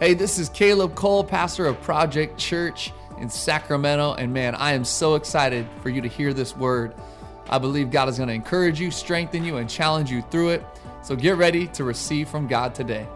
Hey, this is Caleb Cole, pastor of Project Church in Sacramento. And man, I am so excited for you to hear this word. I believe God is going to encourage you, strengthen you, and challenge you through it. So get ready to receive from God today.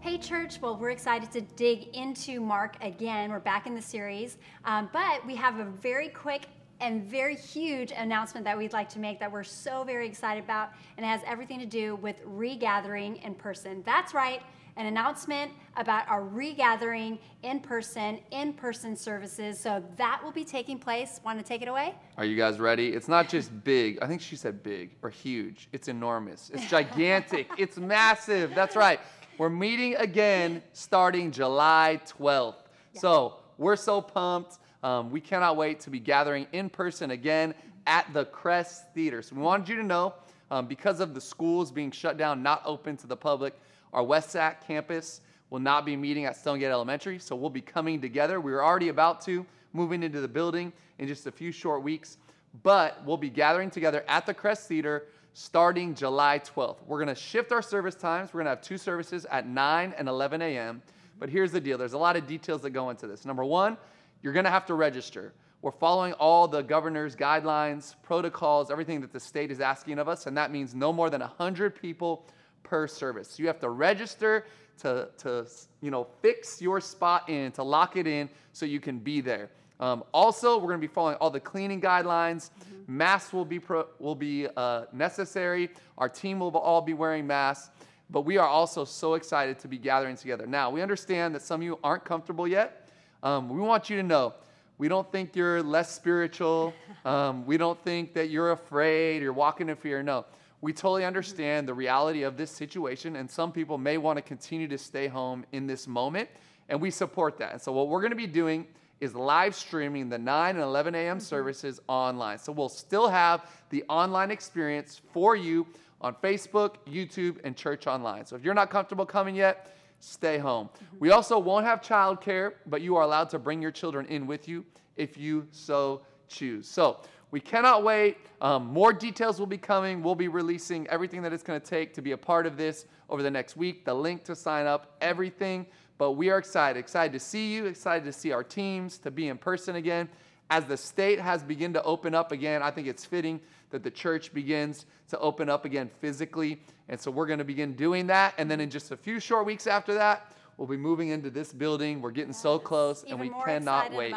Hey, church. Well, we're excited to dig into Mark again. We're back in the series, um, but we have a very quick and very huge announcement that we'd like to make that we're so very excited about, and it has everything to do with regathering in person. That's right, an announcement about our regathering in person, in person services. So that will be taking place. Want to take it away? Are you guys ready? It's not just big. I think she said big or huge. It's enormous. It's gigantic. it's massive. That's right. We're meeting again starting July 12th. Yeah. So we're so pumped. Um, we cannot wait to be gathering in person again at the Crest Theater. So we wanted you to know, um, because of the schools being shut down, not open to the public, our West Sac campus will not be meeting at Stonegate Elementary. So we'll be coming together. We are already about to moving into the building in just a few short weeks, but we'll be gathering together at the Crest Theater starting July 12th. We're going to shift our service times. We're going to have two services at 9 and 11 a.m. But here's the deal there's a lot of details that go into this. Number one, you're going to have to register. We're following all the governor's guidelines, protocols, everything that the state is asking of us, and that means no more than 100 people per service. So you have to register to, to you know, fix your spot in, to lock it in so you can be there. Um, also, we're going to be following all the cleaning guidelines. Mm-hmm. Masks will be, pro, will be uh, necessary. Our team will all be wearing masks. But we are also so excited to be gathering together. Now, we understand that some of you aren't comfortable yet. Um, we want you to know we don't think you're less spiritual. Um, we don't think that you're afraid, you're walking in fear. No, we totally understand the reality of this situation, and some people may want to continue to stay home in this moment, and we support that. And so, what we're going to be doing is live streaming the 9 and 11 a.m. Mm-hmm. services online. So, we'll still have the online experience for you on Facebook, YouTube, and Church Online. So, if you're not comfortable coming yet, stay home. We also won't have childcare, but you are allowed to bring your children in with you if you so choose. So we cannot wait. Um, more details will be coming. We'll be releasing everything that it's going to take to be a part of this over the next week, the link to sign up, everything. But we are excited, excited to see you, excited to see our teams, to be in person again. As the state has begun to open up again, I think it's fitting that the church begins to open up again physically. And so we're going to begin doing that. And then in just a few short weeks after that, we'll be moving into this building. We're getting yes. so close Even and we cannot wait.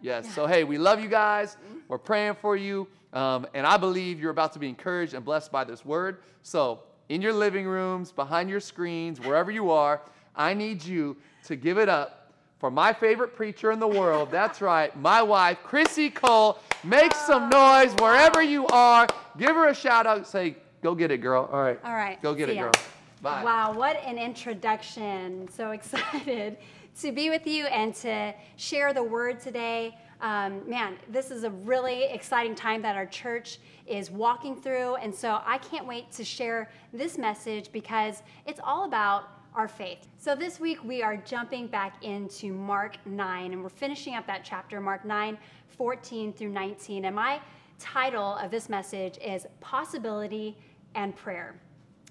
Yes. So, hey, we love you guys. We're praying for you. Um, and I believe you're about to be encouraged and blessed by this word. So, in your living rooms, behind your screens, wherever you are, I need you to give it up for my favorite preacher in the world. That's right, my wife, Chrissy Cole. Make some noise wherever you are. Give her a shout out. Say, go get it, girl. All right. All right. Go get it, girl. Bye. Wow, what an introduction. So excited to be with you and to share the word today. Um, man, this is a really exciting time that our church is walking through. And so I can't wait to share this message because it's all about our faith. So this week we are jumping back into Mark 9 and we're finishing up that chapter, Mark 9, 14 through 19. And my title of this message is Possibility and Prayer.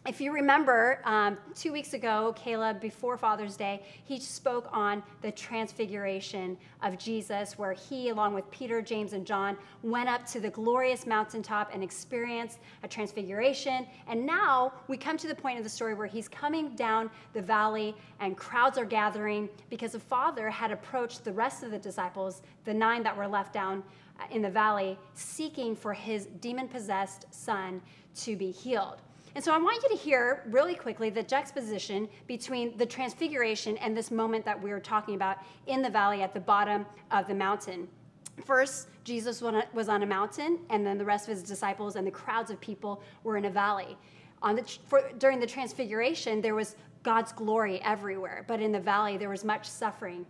If you remember, um, two weeks ago, Caleb, before Father's Day, he spoke on the transfiguration of Jesus, where he, along with Peter, James, and John, went up to the glorious mountaintop and experienced a transfiguration. And now we come to the point of the story where he's coming down the valley and crowds are gathering because the Father had approached the rest of the disciples, the nine that were left down uh, in the valley, seeking for his demon possessed son to be healed. And so I want you to hear really quickly the juxtaposition between the transfiguration and this moment that we are talking about in the valley at the bottom of the mountain. First, Jesus was on a mountain, and then the rest of his disciples and the crowds of people were in a valley. On the, for, during the transfiguration, there was God's glory everywhere, but in the valley, there was much suffering.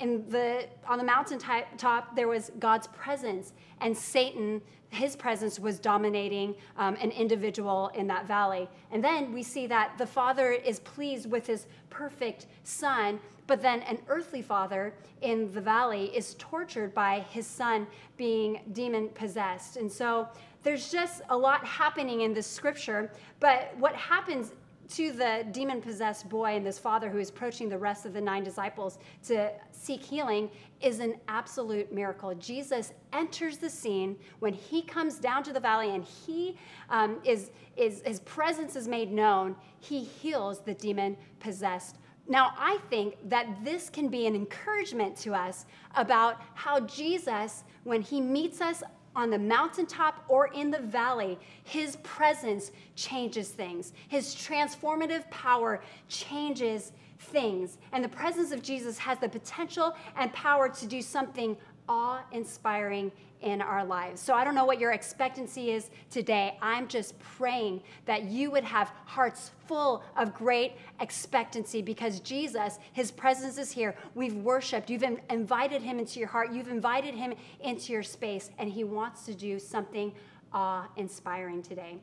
In the, on the mountain top, there was God's presence, and Satan his presence was dominating um, an individual in that valley. And then we see that the father is pleased with his perfect son, but then an earthly father in the valley is tortured by his son being demon possessed. And so there's just a lot happening in this scripture, but what happens to the demon possessed boy and this father who is approaching the rest of the nine disciples to seek healing is an absolute miracle. Jesus enters the scene when he comes down to the valley and he um, is, is, his presence is made known. He heals the demon possessed now, I think that this can be an encouragement to us about how Jesus, when he meets us on the mountaintop or in the valley, his presence changes things. His transformative power changes things. And the presence of Jesus has the potential and power to do something awe inspiring in our lives. So I don't know what your expectancy is today. I'm just praying that you would have hearts full of great expectancy because Jesus, his presence is here. We've worshiped. You've invited him into your heart. You've invited him into your space, and he wants to do something awe inspiring today.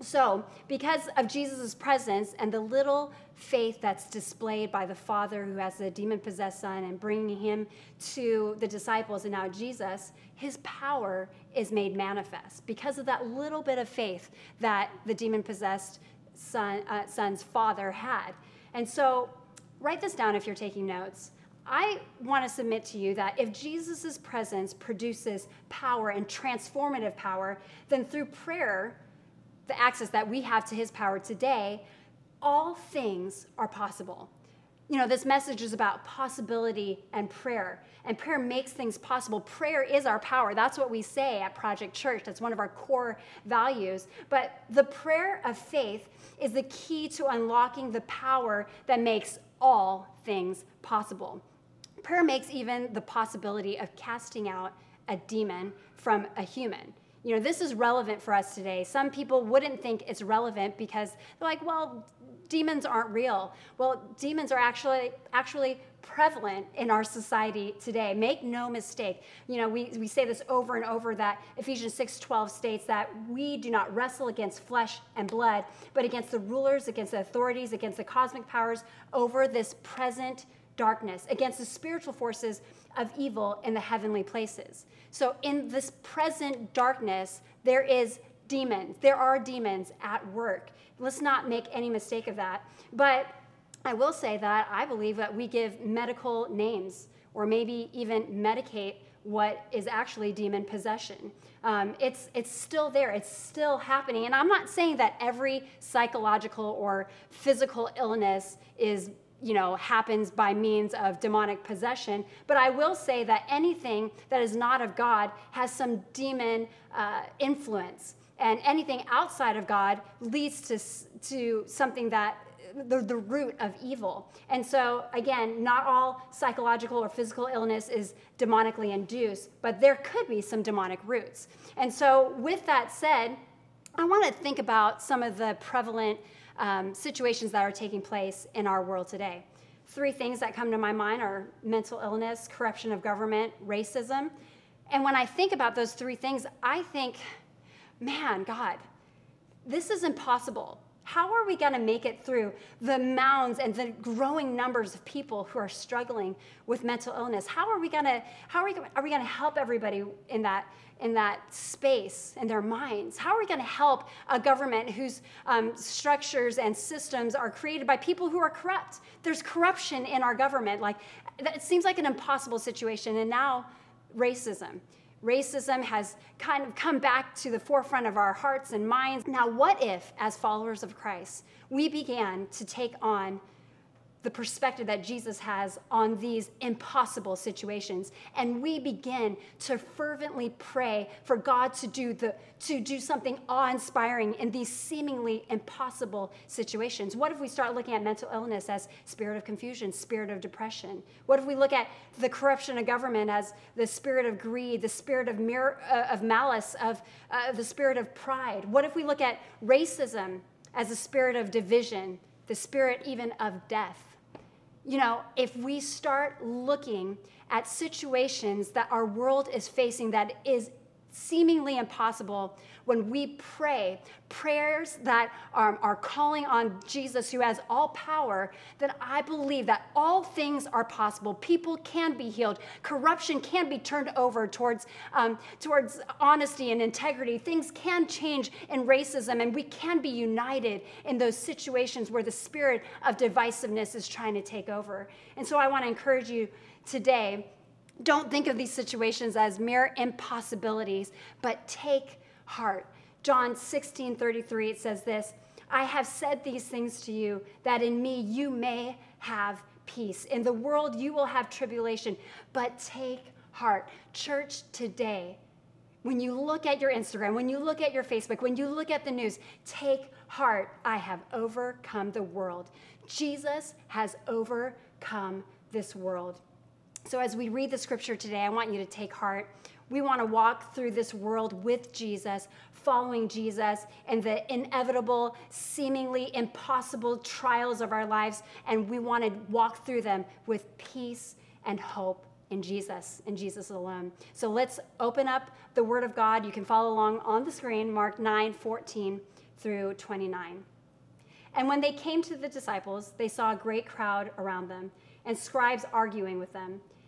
So, because of Jesus' presence and the little faith that's displayed by the father who has the demon possessed son and bringing him to the disciples and now Jesus, his power is made manifest because of that little bit of faith that the demon possessed son, uh, son's father had. And so, write this down if you're taking notes. I want to submit to you that if Jesus' presence produces power and transformative power, then through prayer, the access that we have to his power today, all things are possible. You know, this message is about possibility and prayer, and prayer makes things possible. Prayer is our power. That's what we say at Project Church. That's one of our core values. But the prayer of faith is the key to unlocking the power that makes all things possible. Prayer makes even the possibility of casting out a demon from a human you know, this is relevant for us today. Some people wouldn't think it's relevant because they're like, well, demons aren't real. Well, demons are actually actually prevalent in our society today. Make no mistake. You know, we, we say this over and over that Ephesians 6 12 states that we do not wrestle against flesh and blood, but against the rulers, against the authorities, against the cosmic powers over this present darkness, against the spiritual forces of evil in the heavenly places. So, in this present darkness, there is demons. There are demons at work. Let's not make any mistake of that. But I will say that I believe that we give medical names or maybe even medicate what is actually demon possession. Um, it's, it's still there, it's still happening. And I'm not saying that every psychological or physical illness is you know, happens by means of demonic possession. But I will say that anything that is not of God has some demon uh, influence. And anything outside of God leads to, to something that the, the root of evil. And so, again, not all psychological or physical illness is demonically induced, but there could be some demonic roots. And so, with that said, I want to think about some of the prevalent um, situations that are taking place in our world today. Three things that come to my mind are mental illness, corruption of government, racism. And when I think about those three things, I think, man, God, this is impossible. How are we going to make it through the mounds and the growing numbers of people who are struggling with mental illness? How are we going to how are we, are we going to help everybody in that in that space in their minds? How are we going to help a government whose um, structures and systems are created by people who are corrupt? There's corruption in our government. Like it seems like an impossible situation, and now racism. Racism has kind of come back to the forefront of our hearts and minds. Now, what if, as followers of Christ, we began to take on the perspective that Jesus has on these impossible situations. And we begin to fervently pray for God to do, the, to do something awe inspiring in these seemingly impossible situations. What if we start looking at mental illness as spirit of confusion, spirit of depression? What if we look at the corruption of government as the spirit of greed, the spirit of, mir- uh, of malice, of uh, the spirit of pride? What if we look at racism as a spirit of division, the spirit even of death? You know, if we start looking at situations that our world is facing that is seemingly impossible, when we pray prayers that are, are calling on Jesus, who has all power, then I believe that all things are possible. People can be healed, corruption can be turned over towards, um, towards honesty and integrity. Things can change in racism, and we can be united in those situations where the spirit of divisiveness is trying to take over. And so I want to encourage you today don't think of these situations as mere impossibilities, but take heart. John 16 33, it says this I have said these things to you that in me you may have peace. In the world you will have tribulation, but take heart. Church, today, when you look at your Instagram, when you look at your Facebook, when you look at the news, take heart. I have overcome the world. Jesus has overcome this world. So, as we read the scripture today, I want you to take heart. We want to walk through this world with Jesus, following Jesus and the inevitable, seemingly impossible trials of our lives. And we want to walk through them with peace and hope in Jesus, in Jesus alone. So let's open up the Word of God. You can follow along on the screen, Mark 9 14 through 29. And when they came to the disciples, they saw a great crowd around them and scribes arguing with them.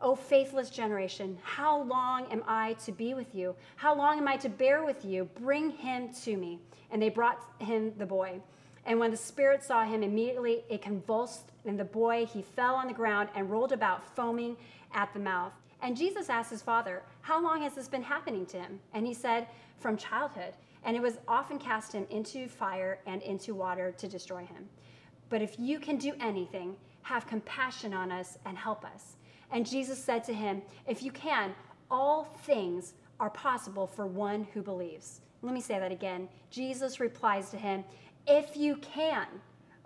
O faithless generation, how long am I to be with you? How long am I to bear with you? Bring him to me. And they brought him the boy. And when the spirit saw him, immediately it convulsed, and the boy, he fell on the ground and rolled about, foaming at the mouth. And Jesus asked his father, How long has this been happening to him? And he said, From childhood. And it was often cast him into fire and into water to destroy him. But if you can do anything, have compassion on us and help us. And Jesus said to him, If you can, all things are possible for one who believes. Let me say that again. Jesus replies to him, If you can,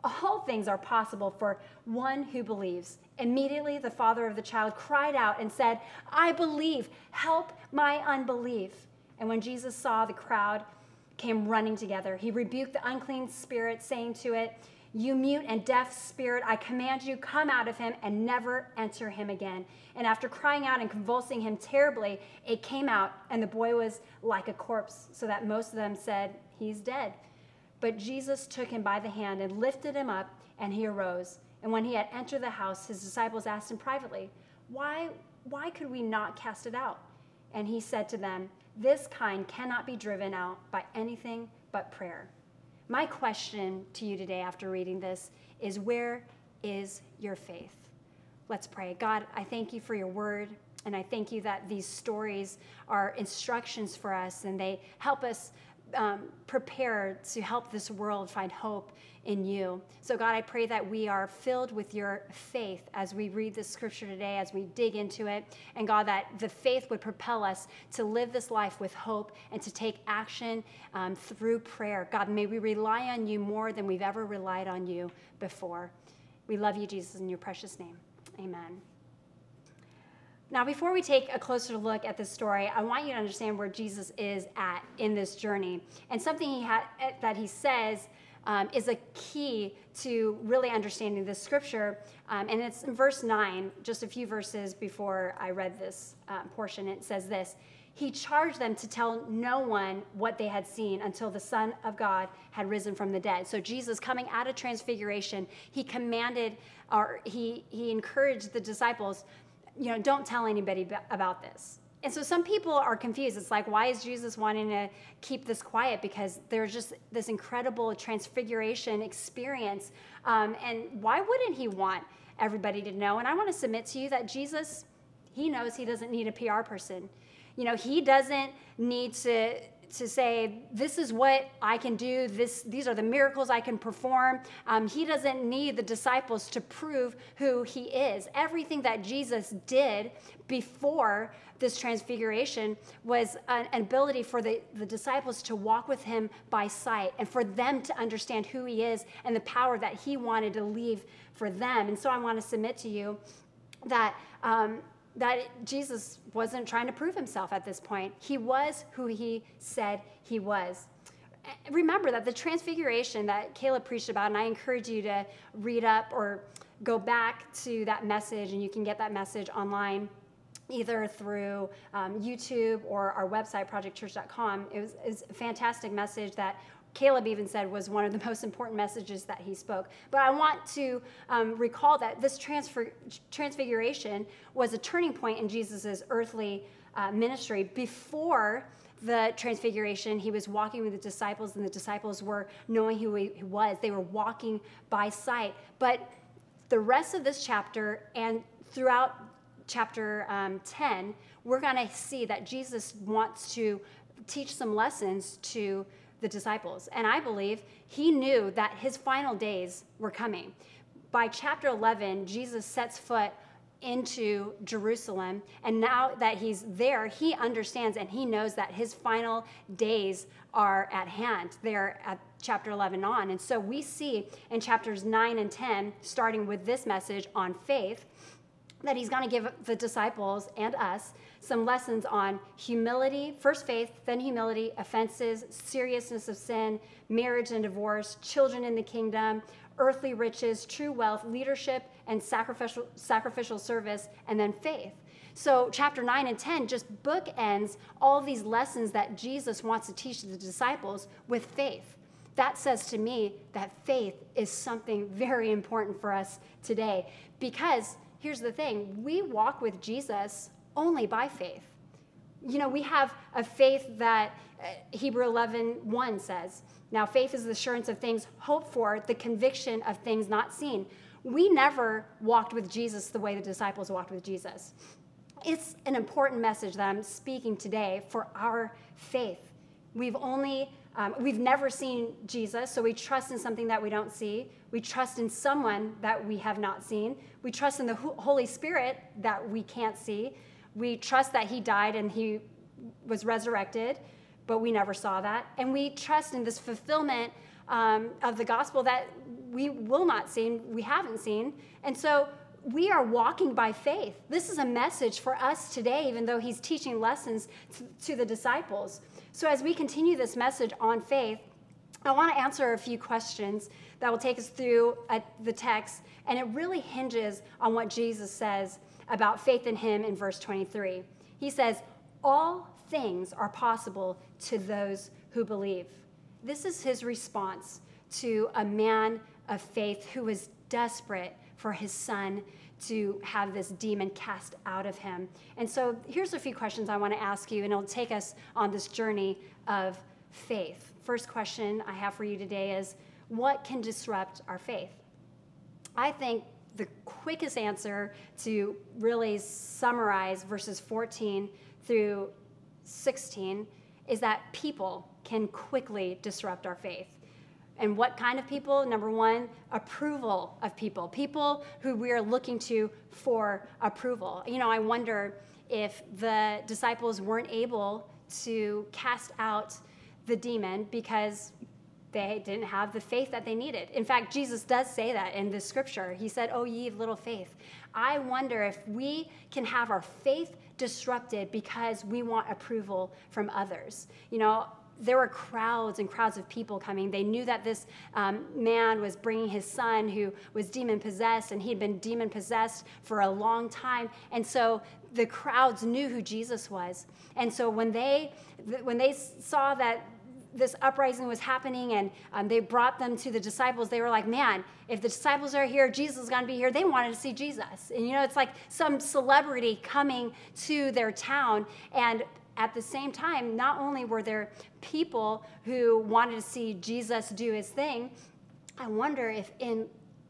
all things are possible for one who believes. Immediately, the father of the child cried out and said, I believe, help my unbelief. And when Jesus saw the crowd came running together, he rebuked the unclean spirit, saying to it, you mute and deaf spirit, I command you, come out of him and never enter him again. And after crying out and convulsing him terribly, it came out, and the boy was like a corpse, so that most of them said, He's dead. But Jesus took him by the hand and lifted him up, and he arose. And when he had entered the house, his disciples asked him privately, Why, why could we not cast it out? And he said to them, This kind cannot be driven out by anything but prayer. My question to you today after reading this is where is your faith? Let's pray. God, I thank you for your word, and I thank you that these stories are instructions for us and they help us um, prepare to help this world find hope in you. So, God, I pray that we are filled with your faith as we read this scripture today, as we dig into it. And, God, that the faith would propel us to live this life with hope and to take action um, through prayer. God, may we rely on you more than we've ever relied on you before. We love you, Jesus, in your precious name. Amen. Now, before we take a closer look at this story, I want you to understand where Jesus is at in this journey. And something he ha- that he says um, is a key to really understanding this scripture. Um, and it's in verse 9, just a few verses before I read this uh, portion. It says this He charged them to tell no one what they had seen until the Son of God had risen from the dead. So, Jesus coming out of transfiguration, he commanded or he, he encouraged the disciples, you know, don't tell anybody about this. And so some people are confused. It's like, why is Jesus wanting to keep this quiet? Because there's just this incredible transfiguration experience. Um, and why wouldn't he want everybody to know? And I want to submit to you that Jesus, he knows he doesn't need a PR person. You know, he doesn't need to to say, this is what I can do, this, these are the miracles I can perform. Um, he doesn't need the disciples to prove who he is. Everything that Jesus did before this transfiguration was an, ability for the, the disciples to walk with him by sight and for them to understand who he is and the power that he wanted to leave for them. And so I want to submit to you that. Um, that Jesus wasn't trying to prove himself at this point. He was who he said he was. Remember that the transfiguration that Caleb preached about, and I encourage you to read up or go back to that message, and you can get that message online either through um, YouTube or our website, projectchurch.com. It was, it was a fantastic message that Caleb even said was one of the most important messages that he spoke. But I want to um, recall that this transfer, transfiguration was a turning point in Jesus' earthly uh, ministry. Before the transfiguration, he was walking with the disciples, and the disciples were knowing who he was. They were walking by sight. But the rest of this chapter and throughout chapter um, 10, we're going to see that Jesus wants to teach some lessons to the disciples. And I believe he knew that his final days were coming. By chapter 11, Jesus sets foot into Jerusalem. And now that he's there, he understands and he knows that his final days are at hand. They're at chapter 11 on. And so we see in chapters 9 and 10, starting with this message on faith, that he's going to give the disciples and us some lessons on humility, first faith, then humility, offenses, seriousness of sin, marriage and divorce, children in the kingdom, earthly riches, true wealth, leadership, and sacrificial, sacrificial service, and then faith. So, chapter 9 and 10 just bookends all these lessons that Jesus wants to teach the disciples with faith. That says to me that faith is something very important for us today because here's the thing we walk with Jesus only by faith. You know, we have a faith that uh, Hebrew 11 1 says. Now, faith is the assurance of things hoped for, the conviction of things not seen. We never walked with Jesus the way the disciples walked with Jesus. It's an important message that I'm speaking today for our faith. We've only, um, we've never seen Jesus, so we trust in something that we don't see. We trust in someone that we have not seen. We trust in the Holy Spirit that we can't see. We trust that he died and he was resurrected, but we never saw that. And we trust in this fulfillment um, of the gospel that we will not see, we haven't seen. And so we are walking by faith. This is a message for us today, even though he's teaching lessons to, to the disciples. So as we continue this message on faith, I want to answer a few questions that will take us through uh, the text, and it really hinges on what Jesus says about faith in him in verse 23. He says, All things are possible to those who believe. This is his response to a man of faith who was desperate for his son to have this demon cast out of him. And so here's a few questions I want to ask you, and it'll take us on this journey of faith. First question I have for you today is what can disrupt our faith? I think the quickest answer to really summarize verses 14 through 16 is that people can quickly disrupt our faith. And what kind of people? Number one, approval of people, people who we are looking to for approval. You know, I wonder if the disciples weren't able to cast out the demon because they didn't have the faith that they needed. In fact, Jesus does say that in the scripture. He said, Oh, ye of little faith. I wonder if we can have our faith disrupted because we want approval from others. You know, there were crowds and crowds of people coming. They knew that this um, man was bringing his son who was demon possessed, and he'd been demon possessed for a long time. And so the crowds knew who Jesus was. And so when they when they saw that this uprising was happening and um, they brought them to the disciples, they were like, man, if the disciples are here, Jesus is going to be here. They wanted to see Jesus. And you know, it's like some celebrity coming to their town. And at the same time, not only were there people who wanted to see Jesus do his thing, I wonder if in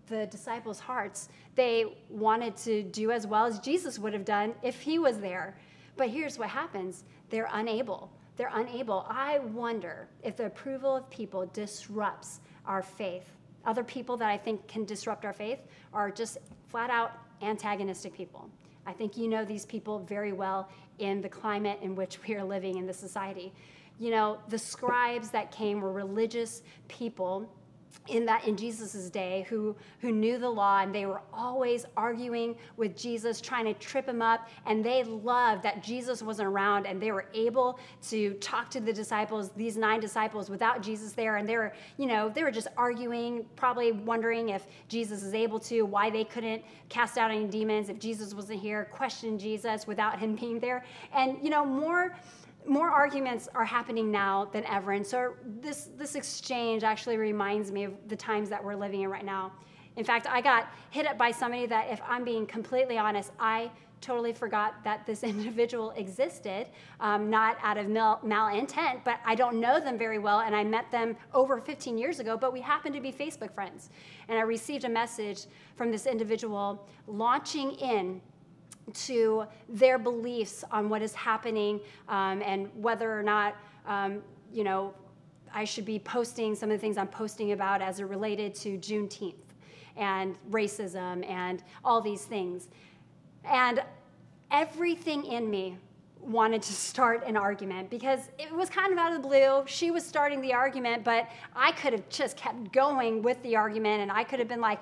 the disciples' hearts, they wanted to do as well as Jesus would have done if he was there. But here's what happens they're unable They're unable. I wonder if the approval of people disrupts our faith. Other people that I think can disrupt our faith are just flat out antagonistic people. I think you know these people very well in the climate in which we are living in the society. You know, the scribes that came were religious people in that in Jesus' day who, who knew the law and they were always arguing with Jesus, trying to trip him up. And they loved that Jesus wasn't around and they were able to talk to the disciples, these nine disciples, without Jesus there. And they were, you know, they were just arguing, probably wondering if Jesus is able to, why they couldn't cast out any demons, if Jesus wasn't here, question Jesus without him being there. And, you know, more more arguments are happening now than ever. And so this, this exchange actually reminds me of the times that we're living in right now. In fact, I got hit up by somebody that, if I'm being completely honest, I totally forgot that this individual existed, um, not out of mal- malintent, but I don't know them very well, and I met them over 15 years ago, but we happen to be Facebook friends. And I received a message from this individual launching in to their beliefs on what is happening um, and whether or not, um, you know, I should be posting some of the things I'm posting about as it related to Juneteenth and racism and all these things. And everything in me wanted to start an argument because it was kind of out of the blue. She was starting the argument, but I could have just kept going with the argument and I could have been like,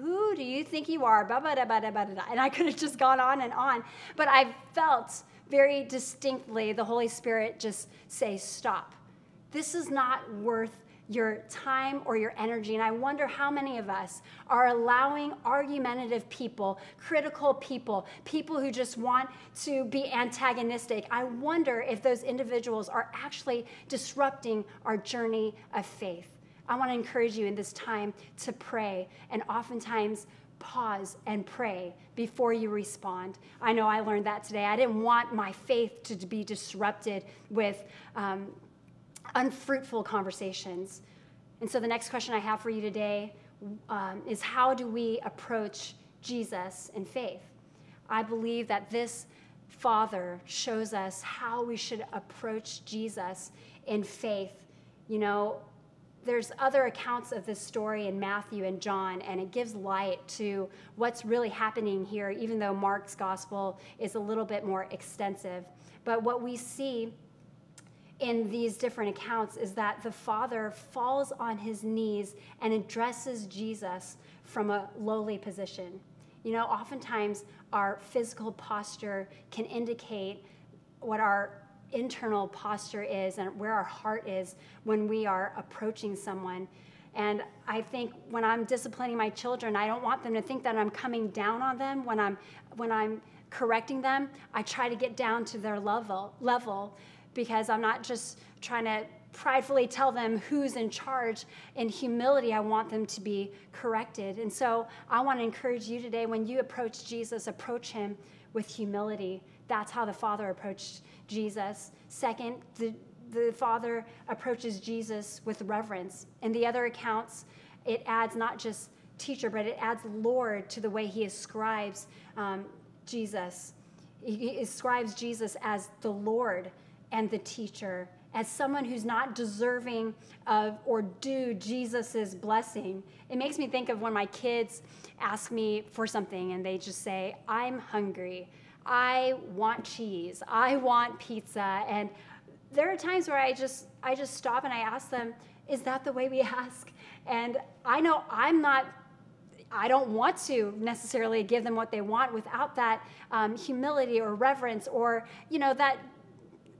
who do you think you are? And I could have just gone on and on. But I felt very distinctly the Holy Spirit just say, stop. This is not worth your time or your energy. And I wonder how many of us are allowing argumentative people, critical people, people who just want to be antagonistic. I wonder if those individuals are actually disrupting our journey of faith. I want to encourage you in this time to pray and oftentimes pause and pray before you respond. I know I learned that today. I didn't want my faith to be disrupted with um, unfruitful conversations. And so the next question I have for you today um, is how do we approach Jesus in faith? I believe that this Father shows us how we should approach Jesus in faith. You know, there's other accounts of this story in Matthew and John, and it gives light to what's really happening here, even though Mark's gospel is a little bit more extensive. But what we see in these different accounts is that the father falls on his knees and addresses Jesus from a lowly position. You know, oftentimes our physical posture can indicate what our internal posture is and where our heart is when we are approaching someone. And I think when I'm disciplining my children, I don't want them to think that I'm coming down on them when I'm when I'm correcting them. I try to get down to their level level because I'm not just trying to pridefully tell them who's in charge. In humility, I want them to be corrected. And so I want to encourage you today when you approach Jesus, approach him with humility. That's how the Father approached Jesus. Second, the, the Father approaches Jesus with reverence. In the other accounts, it adds not just teacher, but it adds Lord to the way he ascribes um, Jesus. He ascribes Jesus as the Lord and the teacher, as someone who's not deserving of or due Jesus' blessing. It makes me think of when my kids ask me for something and they just say, I'm hungry. I want cheese. I want pizza. And there are times where I just I just stop and I ask them, is that the way we ask? And I know I'm not I don't want to necessarily give them what they want without that um, humility or reverence or you know that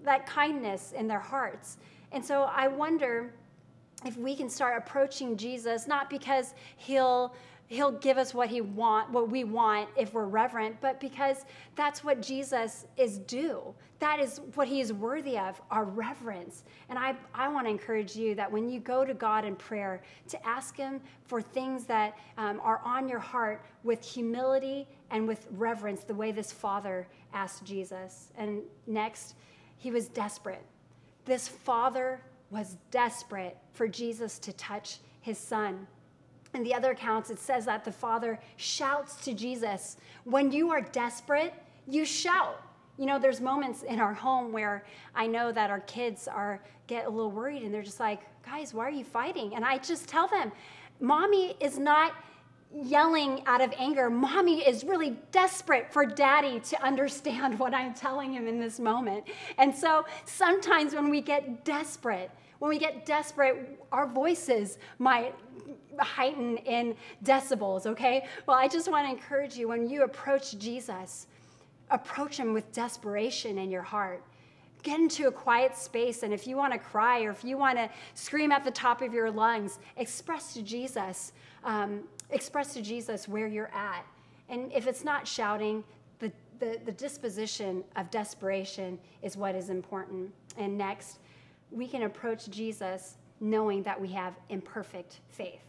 that kindness in their hearts. And so I wonder if we can start approaching Jesus not because he'll he'll give us what he want what we want if we're reverent but because that's what jesus is due. That is what he is worthy of our reverence. And i, I want to encourage you that when you go to god in prayer to ask him for things that um, are on your heart with humility and with reverence the way this father asked jesus. And next he was desperate. This father was desperate for jesus to touch his son in the other accounts, it says that the Father shouts to Jesus. When you are desperate, you shout. You know, there's moments in our home where I know that our kids are get a little worried and they're just like, guys, why are you fighting? And I just tell them, mommy is not yelling out of anger. Mommy is really desperate for daddy to understand what I'm telling him in this moment. And so sometimes when we get desperate, when we get desperate, our voices might heighten in decibels, okay? Well, I just want to encourage you when you approach Jesus, approach him with desperation in your heart. Get into a quiet space, and if you want to cry or if you want to scream at the top of your lungs, express to Jesus, um, express to Jesus where you're at. And if it's not shouting, the, the, the disposition of desperation is what is important. And next, we can approach Jesus knowing that we have imperfect faith.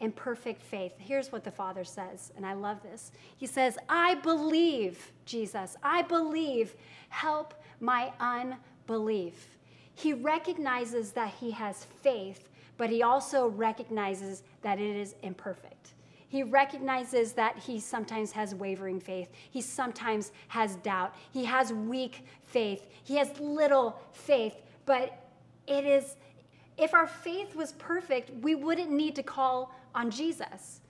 Imperfect faith. Here's what the Father says, and I love this. He says, I believe, Jesus, I believe, help my unbelief. He recognizes that he has faith, but he also recognizes that it is imperfect. He recognizes that he sometimes has wavering faith. He sometimes has doubt. He has weak faith. He has little faith, but it is, if our faith was perfect, we wouldn't need to call on Jesus.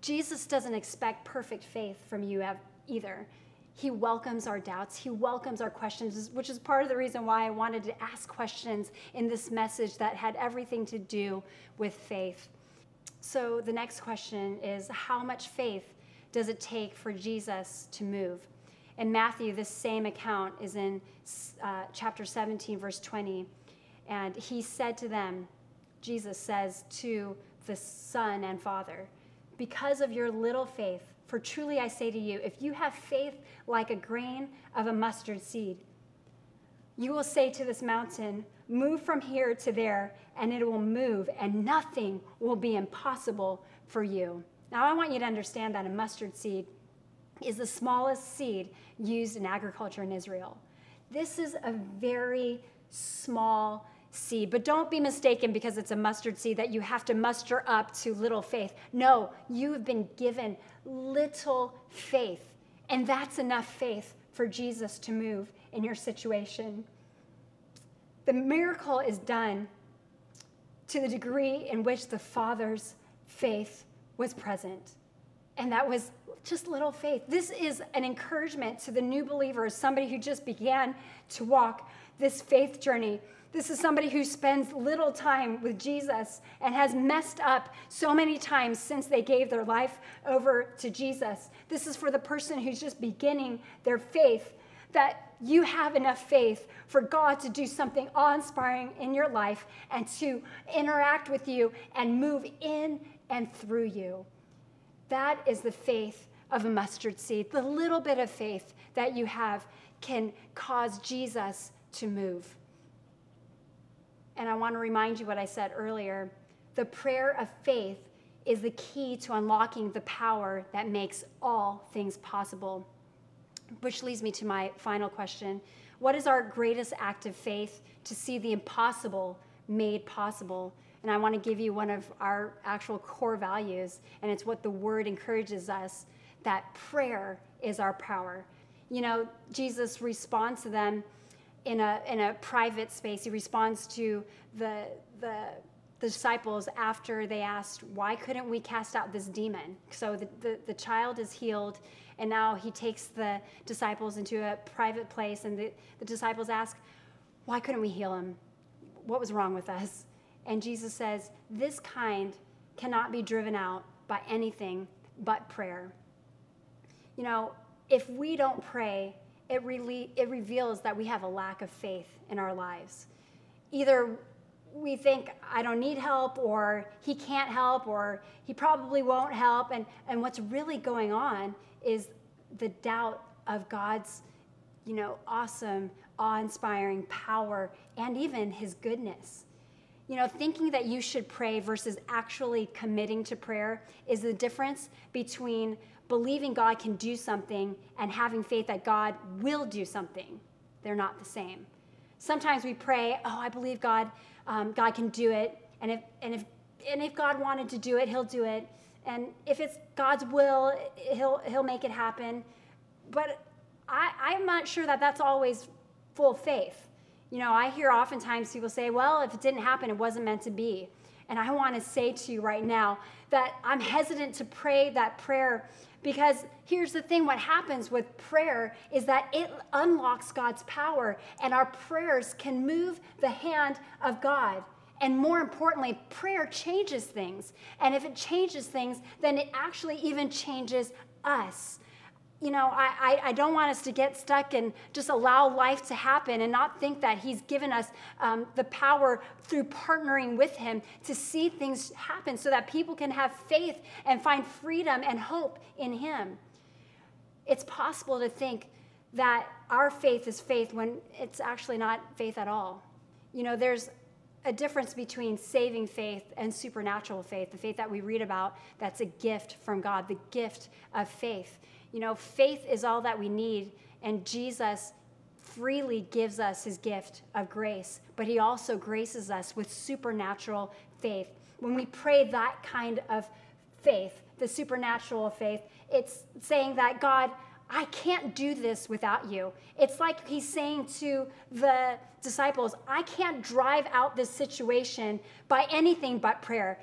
Jesus doesn't expect perfect faith from you either. He welcomes our doubts. He welcomes our questions, which is part of the reason why I wanted to ask questions in this message that had everything to do with faith. So, the next question is How much faith does it take for Jesus to move? In Matthew, this same account is in uh, chapter 17, verse 20. And he said to them, Jesus says to the Son and Father, because of your little faith, for truly I say to you, if you have faith like a grain of a mustard seed, you will say to this mountain, Move from here to there, and it will move, and nothing will be impossible for you. Now, I want you to understand that a mustard seed is the smallest seed used in agriculture in Israel. This is a very small seed. But don't be mistaken because it's a mustard seed that you have to muster up to little faith. No, you have been given little faith, and that's enough faith for Jesus to move in your situation. The miracle is done to the degree in which the Father's faith was present. And that was just little faith. This is an encouragement to the new believer, somebody who just began to walk this faith journey. This is somebody who spends little time with Jesus and has messed up so many times since they gave their life over to Jesus. This is for the person who's just beginning their faith that you have enough faith for God to do something awe inspiring in your life and to interact with you and move in and through you. That is the faith of a mustard seed. The little bit of faith that you have can cause Jesus to move. And I want to remind you what I said earlier. The prayer of faith is the key to unlocking the power that makes all things possible. Which leads me to my final question What is our greatest act of faith to see the impossible made possible? And I want to give you one of our actual core values, and it's what the word encourages us that prayer is our power. You know, Jesus responds to them in a, in a private space. He responds to the, the, the disciples after they asked, Why couldn't we cast out this demon? So the, the, the, child is healed, and now he takes the disciples into a private place, and the, the disciples ask, Why couldn't we heal him? What was wrong with us? And Jesus says, This kind cannot be driven out by anything but prayer. You know, if we don't pray, it, really, it reveals that we have a lack of faith in our lives. Either we think, I don't need help, or he can't help, or he probably won't help. And, and what's really going on is the doubt of God's, you know, awesome, awe-inspiring power and even his goodness. You know, thinking that you should pray versus actually committing to prayer is the difference between believing God can do something and having faith that God will do something. They're not the same. Sometimes we pray, oh, I believe God, um, God can do it. And if, and, if, and if God wanted to do it, he'll do it. And if it's God's will, he'll, he'll make it happen. But I, I'm not sure that that's always full faith. You know, I hear oftentimes people say, well, if it didn't happen, it wasn't meant to be. And I want to say to you right now that I'm hesitant to pray that prayer because here's the thing what happens with prayer is that it unlocks God's power, and our prayers can move the hand of God. And more importantly, prayer changes things. And if it changes things, then it actually even changes us you know, I, I, don't want us to get stuck and just allow life to happen and not think that He's given us um, the power through partnering with Him to see things happen so that people can have faith and find freedom and hope in Him. It's possible to think that our faith is faith when it's actually not faith at all. You know, there's a difference between saving faith and supernatural faith, the faith that we read about that's a gift from God, the gift of faith. You know, faith is all that we need, and Jesus freely gives us his gift of grace, but he also graces us with supernatural faith. When we pray that kind of faith, the supernatural faith, it's saying that God, I can't do this without you. It's like he's saying to the disciples, I can't drive out this situation by anything but prayer.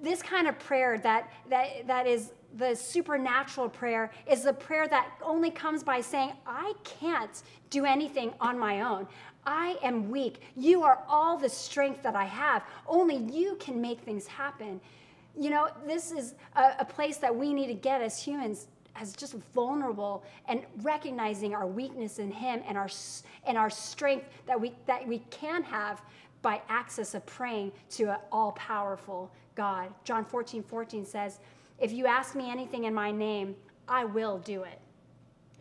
This kind of prayer that, that, that is the supernatural prayer is the prayer that only comes by saying, I can't do anything on my own. I am weak. You are all the strength that I have. Only you can make things happen. You know, this is a, a place that we need to get as humans as just vulnerable and recognizing our weakness in him and our and our strength that we that we can have by access of praying to an all-powerful God. John 14, 14 says, if you ask me anything in my name, I will do it.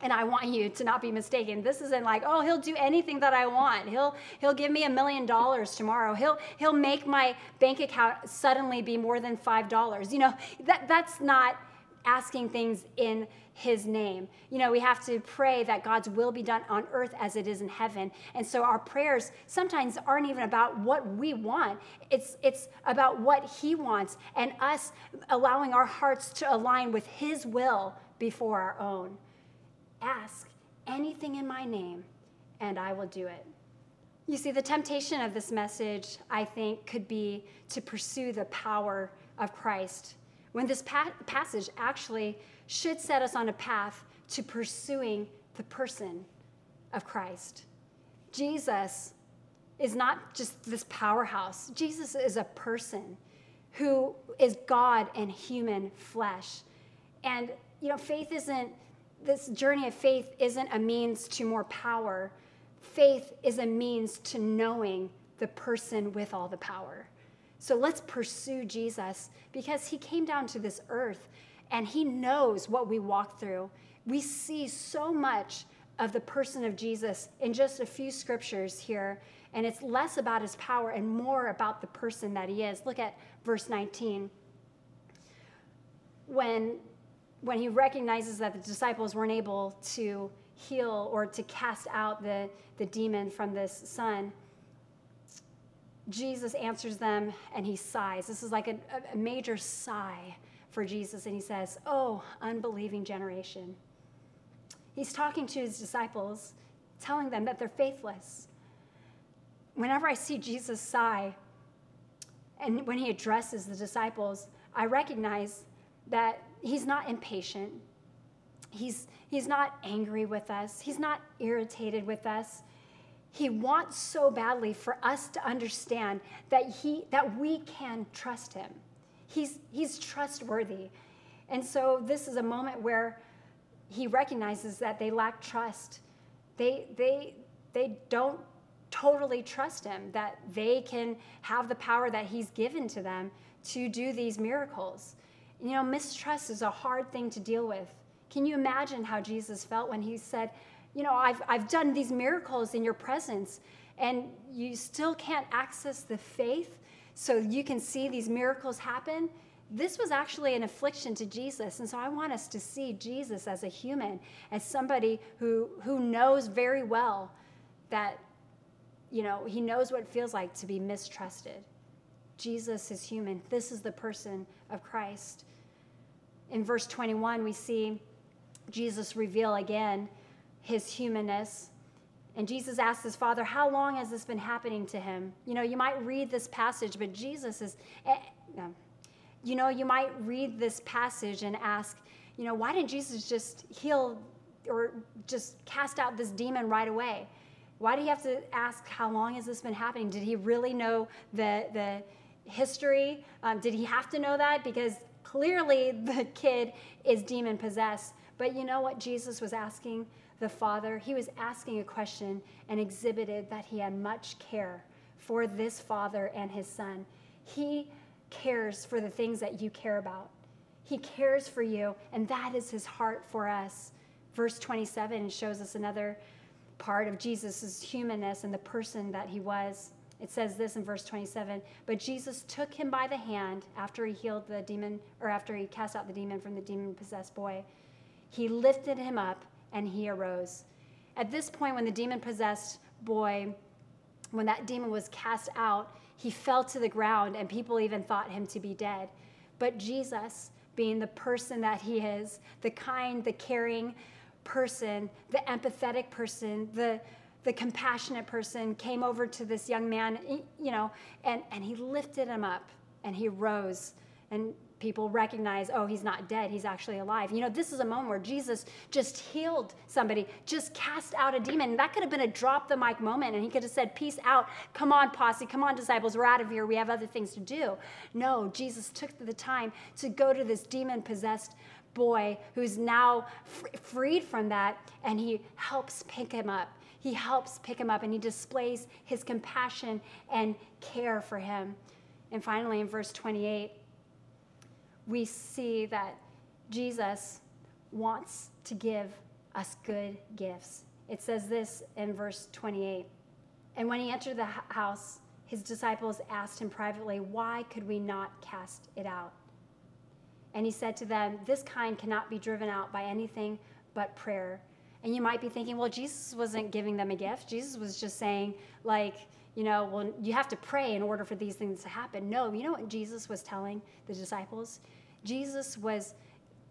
And I want you to not be mistaken. This isn't like, oh, he'll do anything that I want. He'll he'll give me a million dollars tomorrow. He'll he'll make my bank account suddenly be more than five dollars. You know, that that's not asking things in his name. You know, we have to pray that God's will be done on earth as it is in heaven. And so our prayers sometimes aren't even about what we want. It's it's about what he wants and us allowing our hearts to align with his will before our own. Ask anything in my name and I will do it. You see, the temptation of this message, I think, could be to pursue the power of Christ when this pa- passage actually should set us on a path to pursuing the person of Christ. Jesus is not just this powerhouse, Jesus is a person who is God and human flesh. And, you know, faith isn't, this journey of faith isn't a means to more power. Faith is a means to knowing the person with all the power. So let's pursue Jesus because he came down to this earth and he knows what we walk through. We see so much of the person of Jesus in just a few scriptures here, and it's less about his power and more about the person that he is. Look at verse 19. When, when he recognizes that the disciples weren't able to heal or to cast out the, the demon from this son, Jesus answers them and he sighs. This is like a, a major sigh for Jesus, and he says, Oh, unbelieving generation. He's talking to his disciples, telling them that they're faithless. Whenever I see Jesus sigh, and when he addresses the disciples, I recognize that he's not impatient. He's, he's not angry with us. He's not irritated with us. He wants so badly for us to understand that, he, that we can trust him. He's, he's trustworthy. And so this is a moment where he recognizes that they lack trust. They, they, they don't totally trust him, that they can have the power that he's given to them to do these miracles. You know, mistrust is a hard thing to deal with. Can you imagine how Jesus felt when he said, you know, I've, I've done these miracles in your presence, and you still can't access the faith so you can see these miracles happen. This was actually an affliction to Jesus. And so I want us to see Jesus as a human, as somebody who, who knows very well that, you know, he knows what it feels like to be mistrusted. Jesus is human. This is the person of Christ. In verse 21, we see Jesus reveal again his humanness. And Jesus asks his father, How long has this been happening to him? You know, you might read this passage, but Jesus is, eh, you know, you might read this passage and ask, you know, why didn't Jesus just heal or just cast out this demon right away? Why do you have to ask how long has this been happening? Did he really know the, the history? Um, did he have to know that? Because clearly the kid is demon possessed. But you know what Jesus was asking the Father? He was asking a question and exhibited that he had much care for this Father and his Son. He cares for the things that you care about. He cares for you, and that is his heart for us. Verse 27 shows us another part of Jesus' humanness and the person that he was. It says this in verse 27 But Jesus took him by the hand after he healed the demon, or after he cast out the demon from the demon possessed boy. He lifted him up and he arose. At this point, when the demon possessed boy, when that demon was cast out, he fell to the ground and people even thought him to be dead. But Jesus, being the person that he is, the kind, the caring person, the empathetic person, the the compassionate person came over to this young man, you know, and, and he lifted him up and he rose. And people recognize, oh, he's not dead, he's actually alive. You know, this is a moment where Jesus just healed somebody, just cast out a demon. That could have been a drop the mic moment, and he could have said, Peace out, come on, posse, come on, disciples, we're out of here, we have other things to do. No, Jesus took the time to go to this demon possessed boy who's now freed from that, and he helps pick him up. He helps pick him up and he displays his compassion and care for him. And finally, in verse 28, we see that Jesus wants to give us good gifts. It says this in verse 28. And when he entered the house, his disciples asked him privately, Why could we not cast it out? And he said to them, This kind cannot be driven out by anything but prayer. And you might be thinking, well, Jesus wasn't giving them a gift. Jesus was just saying, like, you know, well, you have to pray in order for these things to happen. No, you know what Jesus was telling the disciples? Jesus was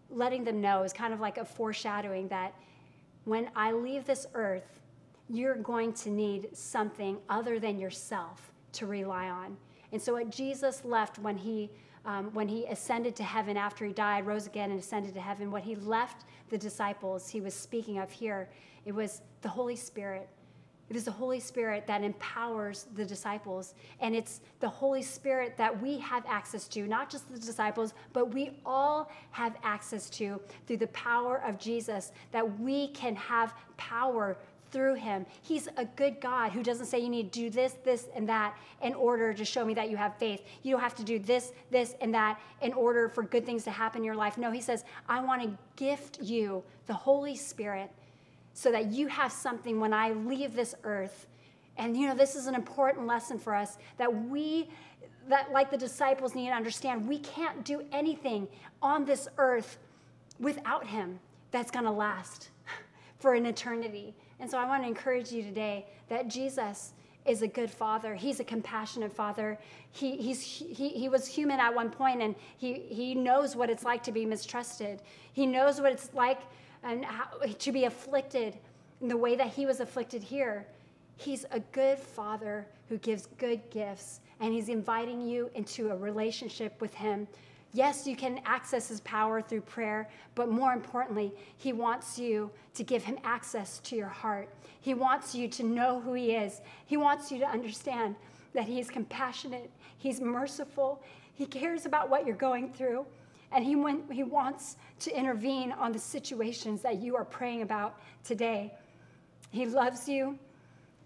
letting them know, is kind of like a foreshadowing that when I leave this earth, you're going to need something other than yourself to rely on. And so, what Jesus left when he um, when he ascended to heaven after he died, rose again, and ascended to heaven, what he left the disciples he was speaking of here, it was the Holy Spirit it is the Holy Spirit that empowers the disciples. And it's the Holy Spirit that we have access to, not just the disciples, but we all have access to through the power of Jesus, that we can have power through him. He's a good God who doesn't say you need to do this, this, and that in order to show me that you have faith. You don't have to do this, this, and that in order for good things to happen in your life. No, he says, I want to gift you the Holy Spirit so that you have something when I leave this earth. And you know, this is an important lesson for us that we, that like the disciples need to understand, we can't do anything on this earth without Him that's going to last for an eternity. And so I want to encourage you today that Jesus is a good father. He's a compassionate father. He, he's, he, he was human at one point and he, he knows what it's like to be mistrusted. He knows what it's like and how, to be afflicted in the way that he was afflicted here. He's a good father who gives good gifts, and he's inviting you into a relationship with him. Yes, you can access his power through prayer, but more importantly, he wants you to give him access to your heart. He wants you to know who he is. He wants you to understand that he is compassionate, he's merciful, he cares about what you're going through, and he, went, he wants to intervene on the situations that you are praying about today. He loves you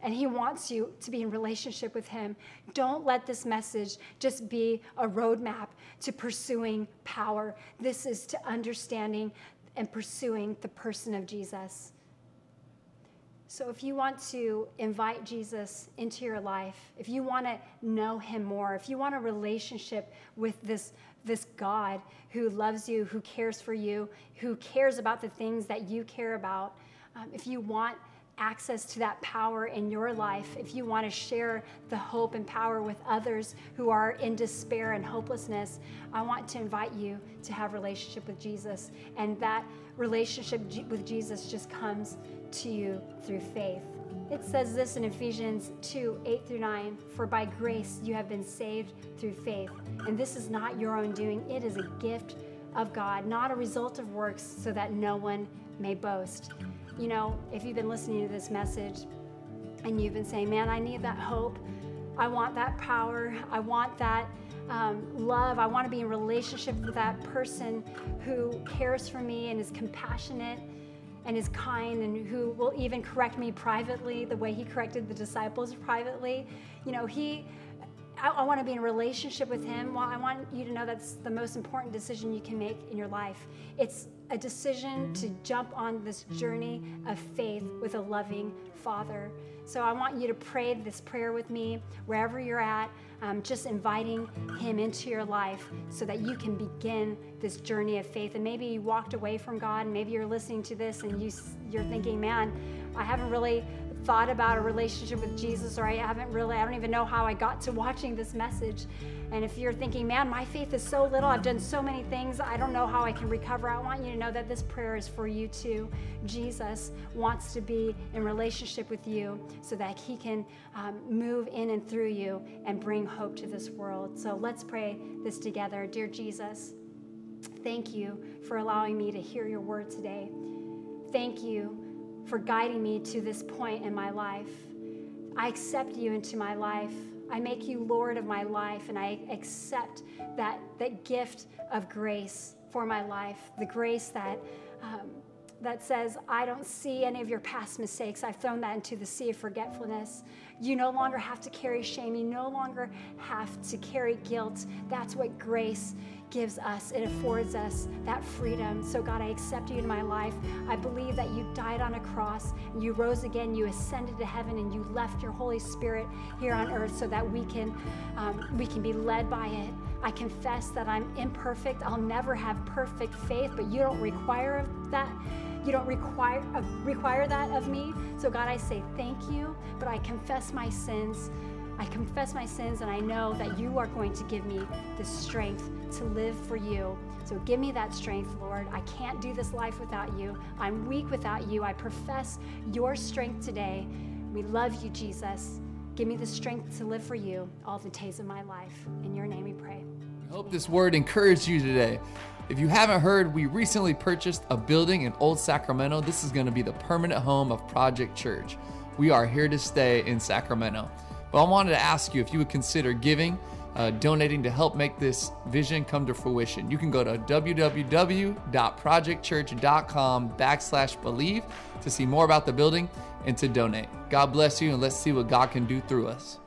and he wants you to be in relationship with him. Don't let this message just be a roadmap to pursuing power. This is to understanding and pursuing the person of Jesus. So, if you want to invite Jesus into your life, if you want to know him more, if you want a relationship with this this God who loves you, who cares for you, who cares about the things that you care about, um, if you want access to that power in your life, if you want to share the hope and power with others who are in despair and hopelessness, I want to invite you to have relationship with Jesus. And that relationship with Jesus just comes to you through faith. It says this in Ephesians 2 8 through 9 For by grace you have been saved through faith. And this is not your own doing, it is a gift of God, not a result of works, so that no one may boast. You know, if you've been listening to this message and you've been saying, Man, I need that hope, I want that power, I want that. Um, love. I want to be in relationship with that person who cares for me and is compassionate and is kind and who will even correct me privately the way he corrected the disciples privately. You know, he, I, I want to be in relationship with him. Well, I want you to know that's the most important decision you can make in your life. It's a decision to jump on this journey of faith with a loving Father. So I want you to pray this prayer with me wherever you're at, um, just inviting Him into your life so that you can begin this journey of faith. And maybe you walked away from God, and maybe you're listening to this and you, you're thinking, man, I haven't really thought about a relationship with Jesus, or I haven't really, I don't even know how I got to watching this message. And if you're thinking, man, my faith is so little, I've done so many things, I don't know how I can recover, I want you to know that this prayer is for you too. Jesus wants to be in relationship with you so that he can um, move in and through you and bring hope to this world. So let's pray this together. Dear Jesus, thank you for allowing me to hear your word today. Thank you for guiding me to this point in my life. I accept you into my life. I make you Lord of my life, and I accept that, that gift of grace for my life, the grace that, um, that says, I don't see any of your past mistakes. I've thrown that into the sea of forgetfulness. You no longer have to carry shame. You no longer have to carry guilt. That's what grace gives us, it affords us that freedom. So, God, I accept you in my life. I believe that you died on a cross, and you rose again, you ascended to heaven, and you left your Holy Spirit here on earth so that we can, um, we can be led by it. I confess that I'm imperfect. I'll never have perfect faith, but you don't require that. You don't require uh, require that of me. So God, I say thank you, but I confess my sins. I confess my sins and I know that you are going to give me the strength to live for you. So give me that strength, Lord. I can't do this life without you. I'm weak without you. I profess your strength today. We love you, Jesus. Give me the strength to live for you all the days of my life. In your name we pray. We hope this word encouraged you today. If you haven't heard, we recently purchased a building in Old Sacramento. This is going to be the permanent home of Project Church. We are here to stay in Sacramento. But I wanted to ask you if you would consider giving, uh, donating to help make this vision come to fruition. You can go to www.projectchurch.com backslash believe to see more about the building and to donate. God bless you, and let's see what God can do through us.